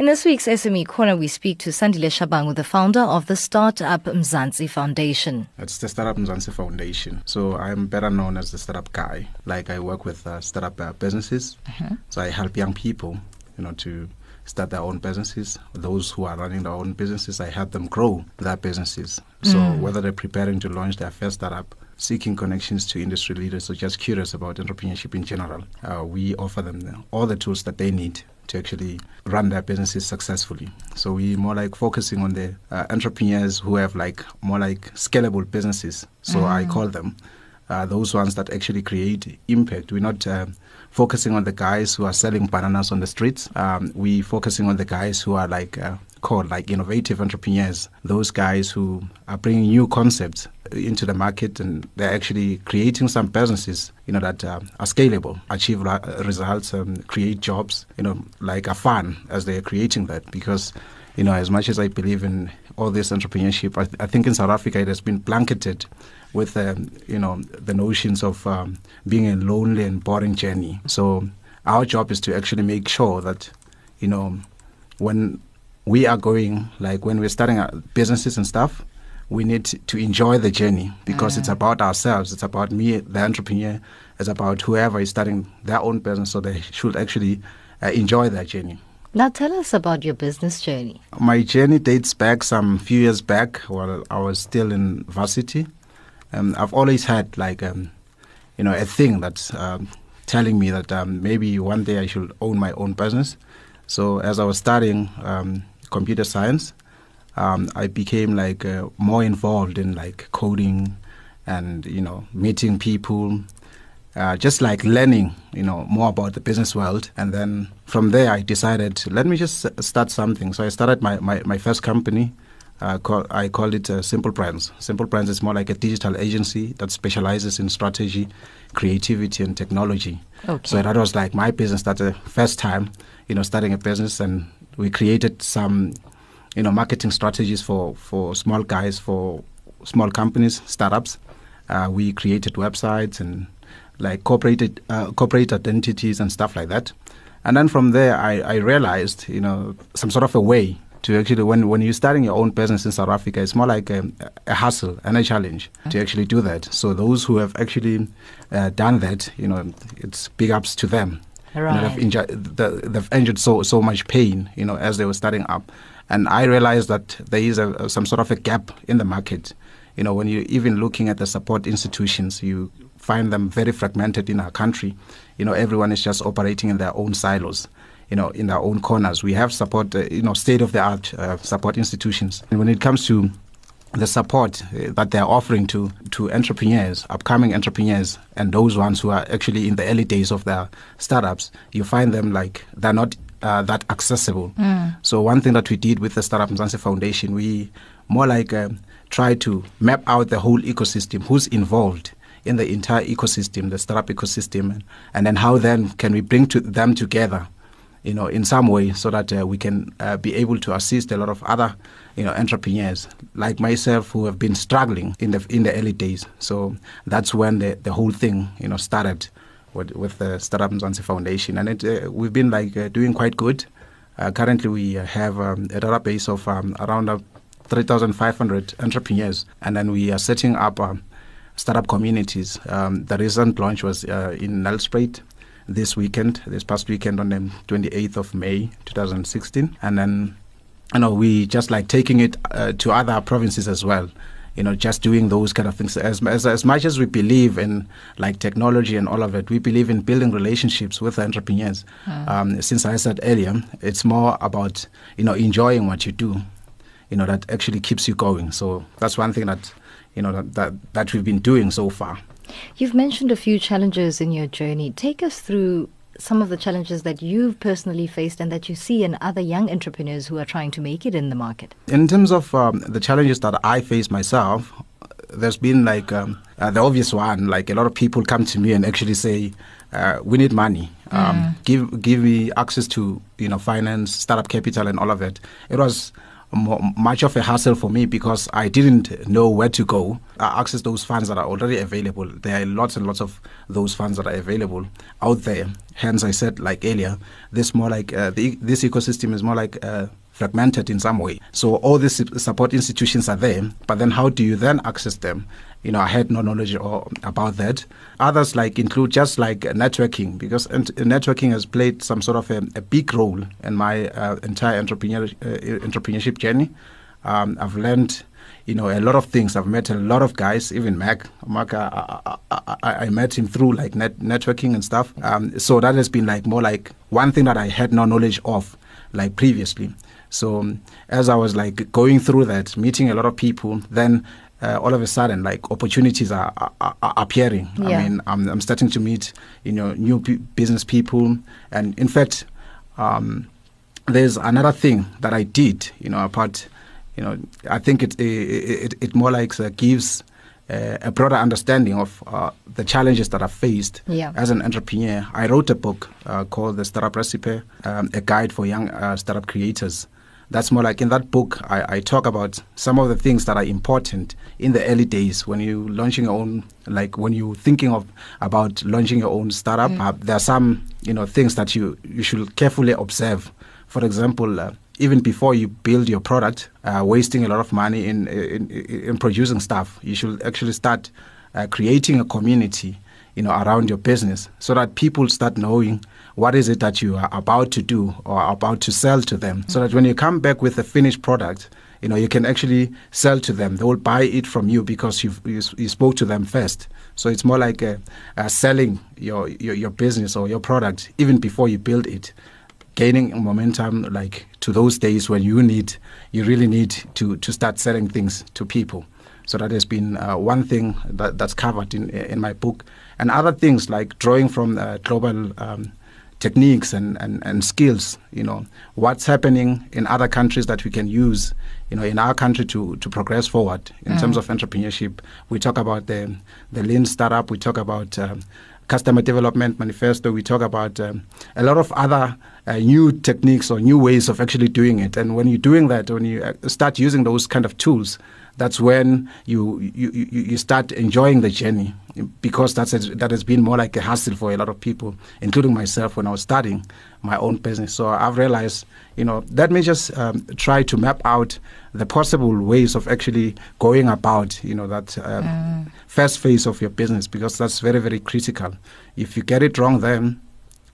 In this week's SME Corner, we speak to Sandile Shabangu, the founder of the Startup Mzansi Foundation. It's the Startup Mzansi Foundation. So I'm better known as the startup guy. Like I work with uh, startup uh, businesses. Uh-huh. So I help young people, you know, to start their own businesses. Those who are running their own businesses, I help them grow their businesses. So mm. whether they're preparing to launch their first startup, seeking connections to industry leaders, or just curious about entrepreneurship in general, uh, we offer them all the tools that they need to actually run their businesses successfully. So we more like focusing on the uh, entrepreneurs who have like more like scalable businesses. So mm. I call them uh, those ones that actually create impact. We're not uh, focusing on the guys who are selling bananas on the streets. Um, we focusing on the guys who are like uh, called like innovative entrepreneurs. Those guys who are bringing new concepts into the market and they're actually creating some businesses, you know, that uh, are scalable, achieve ra- results, um, create jobs, you know, like a fun as they're creating that. Because, you know, as much as I believe in all this entrepreneurship, I, th- I think in South Africa it has been blanketed with, um, you know, the notions of um, being a lonely and boring journey. So our job is to actually make sure that, you know, when we are going, like when we're starting businesses and stuff, we need to enjoy the journey because it's mm. about ourselves. It's about me, the entrepreneur. It's about whoever is starting their own business, so they should actually uh, enjoy their journey. Now, tell us about your business journey. My journey dates back some few years back while I was still in varsity. Um, I've always had like, um, you know, a thing that's um, telling me that um, maybe one day I should own my own business. So as I was studying um, computer science, um, I became like uh, more involved in like coding and you know meeting people, uh, just like learning you know more about the business world. And then from there, I decided let me just start something. So I started my my, my first company. Uh, call, I called it uh, Simple Brands. Simple Brands is more like a digital agency that specializes in strategy, creativity, and technology. Okay. So that was like my business. That the first time, you know, starting a business, and we created some you know, marketing strategies for, for small guys, for small companies, startups. Uh, we created websites and like corporate, uh, corporate identities and stuff like that. And then from there, I, I realized, you know, some sort of a way to actually, when, when you're starting your own business in South Africa, it's more like a, a hustle and a challenge to actually do that. So those who have actually uh, done that, you know, it's big ups to them. Right. You know, they've, enjoyed, they've endured so, so much pain, you know, as they were starting up. And I realized that there is a, some sort of a gap in the market. You know, when you're even looking at the support institutions, you find them very fragmented in our country. You know, everyone is just operating in their own silos you know, in their own corners. We have support, uh, you know, state of the art uh, support institutions. And when it comes to the support uh, that they're offering to, to entrepreneurs, upcoming entrepreneurs, and those ones who are actually in the early days of their startups, you find them like they're not uh, that accessible. Mm. So one thing that we did with the Startup Mzansi Foundation, we more like uh, try to map out the whole ecosystem, who's involved in the entire ecosystem, the startup ecosystem, and, and then how then can we bring to them together, you know, in some way, so that uh, we can uh, be able to assist a lot of other, you know, entrepreneurs like myself who have been struggling in the in the early days. So that's when the the whole thing, you know, started with, with the Startup Mzansi Foundation, and it, uh, we've been like uh, doing quite good. Uh, currently, we have um, a database of um, around uh, 3,500 entrepreneurs, and then we are setting up um, startup communities. Um, the recent launch was uh, in Nelspruit this weekend, this past weekend on the 28th of May 2016, and then you know we just like taking it uh, to other provinces as well you know, just doing those kind of things. As, as, as much as we believe in like technology and all of it, we believe in building relationships with entrepreneurs. Mm. Um, since I said earlier, it's more about, you know, enjoying what you do, you know, that actually keeps you going. So that's one thing that, you know, that, that, that we've been doing so far. You've mentioned a few challenges in your journey. Take us through some of the challenges that you've personally faced and that you see in other young entrepreneurs who are trying to make it in the market? In terms of um, the challenges that I face myself, there's been like um, uh, the obvious one. Like a lot of people come to me and actually say, uh, "We need money. Um, mm. Give give me access to you know finance, startup capital, and all of it." It was much of a hassle for me because I didn't know where to go. I access those funds that are already available. There are lots and lots of those funds that are available out there. Hence, I said like earlier, this more like uh, the, this ecosystem is more like. Uh, fragmented in some way. So all these support institutions are there, but then how do you then access them? You know, I had no knowledge or, about that. Others like include just like networking because networking has played some sort of a, a big role in my uh, entire entrepreneur, uh, entrepreneurship journey. Um, I've learned you know, a lot of things. I've met a lot of guys, even Mac. Mac, I, I, I, I met him through like net, networking and stuff. Um, so that has been like more like one thing that I had no knowledge of, like previously. So um, as I was like going through that, meeting a lot of people, then uh, all of a sudden, like opportunities are, are, are appearing. Yeah. I mean, I'm, I'm, starting to meet, you know, new p- business people, and in fact, um, there's another thing that I did, you know, apart, you know, I think it it, it, it more like uh, gives uh, a broader understanding of uh, the challenges that I faced yeah. as an entrepreneur. I wrote a book uh, called The Startup Recipe, um, a guide for young uh, startup creators that's more like in that book, I, I, talk about some of the things that are important in the early days when you're launching your own, like when you're thinking of about launching your own startup. Mm. Uh, there are some, you know, things that you you should carefully observe. For example, uh, even before you build your product, uh, wasting a lot of money in, in, in producing stuff, you should actually start uh, creating a community, you know, around your business so that people start knowing what is it that you are about to do or about to sell to them. So that when you come back with a finished product you know you can actually sell to them. They will buy it from you because you you spoke to them first. So it's more like selling your, your your business or your product even before you build it gaining momentum like to those days when you need you really need to to start selling things to people so that has been uh, one thing that, that's covered in in my book and other things like drawing from uh, global um, techniques and, and, and skills, you know, what's happening in other countries that we can use, you know, in our country to, to progress forward in mm. terms of entrepreneurship. We talk about the, the lean startup, we talk about um, customer development manifesto, we talk about um, a lot of other uh, new techniques or new ways of actually doing it. And when you're doing that, when you uh, start using those kind of tools, that's when you, you, you start enjoying the journey because that's a, that has been more like a hassle for a lot of people, including myself when I was starting my own business. So I've realized, you know, let me just um, try to map out the possible ways of actually going about, you know, that um, mm. first phase of your business because that's very, very critical. If you get it wrong then,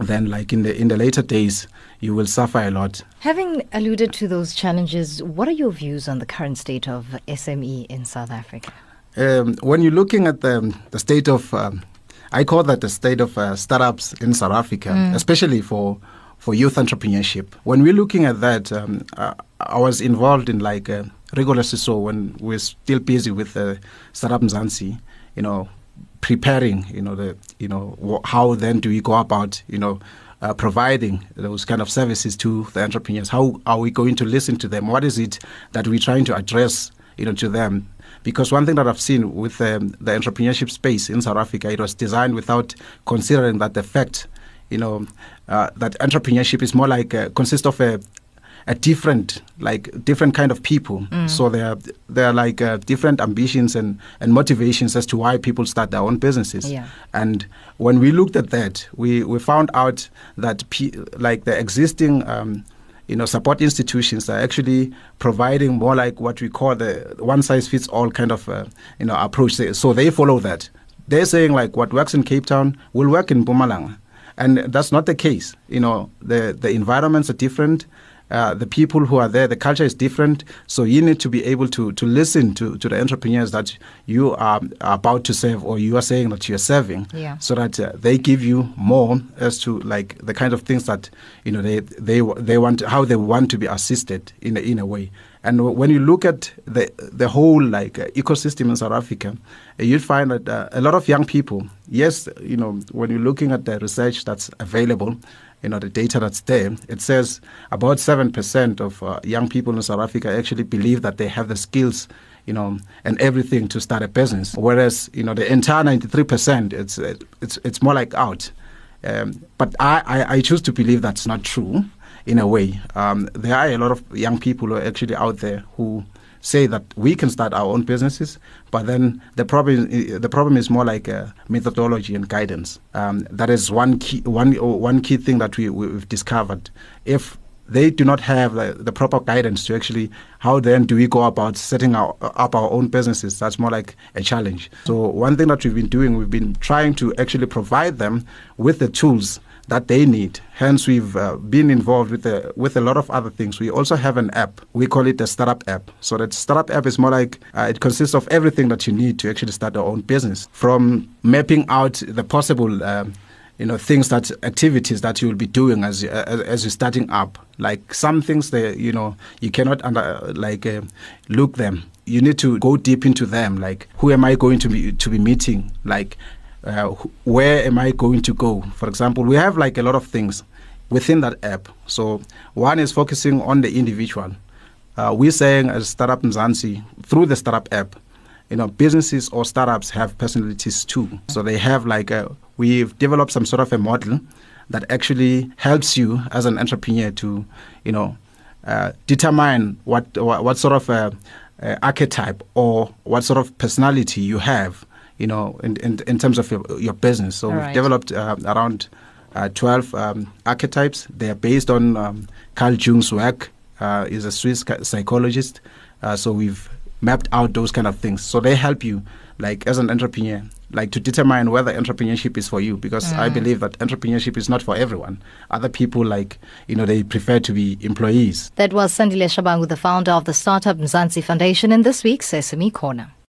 then like in the in the later days you will suffer a lot. Having alluded to those challenges, what are your views on the current state of SME in South Africa? Um, when you're looking at the, the state of, um, I call that the state of uh, startups in South Africa, mm. especially for for youth entrepreneurship. When we're looking at that, um, uh, I was involved in like uh, rigorously so when we're still busy with uh, Startup Mzansi, you know, preparing, you know, the you know how then do we go about, you know, uh, providing those kind of services to the entrepreneurs? How are we going to listen to them? What is it that we're trying to address, you know, to them? Because one thing that I've seen with um, the entrepreneurship space in South Africa, it was designed without considering that the fact, you know, uh, that entrepreneurship is more like uh, consists of a a different like different kind of people. Mm. so there are there are like uh, different ambitions and and motivations as to why people start their own businesses. Yeah. and when we looked at that we we found out that pe- like the existing um, you know support institutions are actually providing more like what we call the one size fits all kind of uh, you know approach. So they follow that. They're saying like what works in Cape Town will work in Mpumalanga. And that's not the case. You know the the environments are different uh, the people who are there, the culture is different. So you need to be able to to listen to, to the entrepreneurs that you are about to serve or you are saying that you are serving, yeah. so that uh, they give you more as to like the kind of things that you know they they they want how they want to be assisted in a, in a way. And when you look at the the whole like uh, ecosystem in South Africa, uh, you'd find that uh, a lot of young people. Yes, you know when you're looking at the research that's available, you know, the data that's there, it says about 7% of uh, young people in South Africa actually believe that they have the skills, you know, and everything to start a business. Whereas, you know, the entire 93%, it's, it's, it's more like out. Um, but I, I, I choose to believe that's not true in a way. Um, there are a lot of young people who are actually out there who say that we can start our own businesses, but then the problem the problem is more like a methodology and guidance. Um, that is one key one one key thing that we we've discovered. If they do not have the, the, proper guidance to actually how then do we go about setting our, up our own businesses that's more like a challenge so one thing that we've been doing we've been trying to actually provide them with the tools that they need. Hence, we've uh, been involved with a, with a lot of other things. We also have an app. We call it a startup app. So that startup app is more like uh, it consists of everything that you need to actually start your own business, from mapping out the possible. Um, you know things that activities that you will be doing as as, as you're starting up like some things that you know you cannot under like uh, look them you need to go deep into them like who am i going to be to be meeting like uh, where am I going to go? For example, we have like a lot of things within that app. So one is focusing on the individual. Uh, we're saying as Startup Mzansi, through the startup app, you know, businesses or startups have personalities too. So they have like a, we've developed some sort of a model that actually helps you as an entrepreneur to, you know, uh, determine what, what, what sort of a, a archetype or what sort of personality you have you know, in, in, in terms of your, your business. So All we've right. developed uh, around uh, 12 um, archetypes. They are based on um, Carl Jung's work. Uh, he's a Swiss psychologist. Uh, so we've mapped out those kind of things. So they help you, like as an entrepreneur, like to determine whether entrepreneurship is for you. Because mm. I believe that entrepreneurship is not for everyone. Other people, like you know, they prefer to be employees. That was Sandile Shabangu, the founder of the startup Mzansi Foundation, in this week's SME Corner.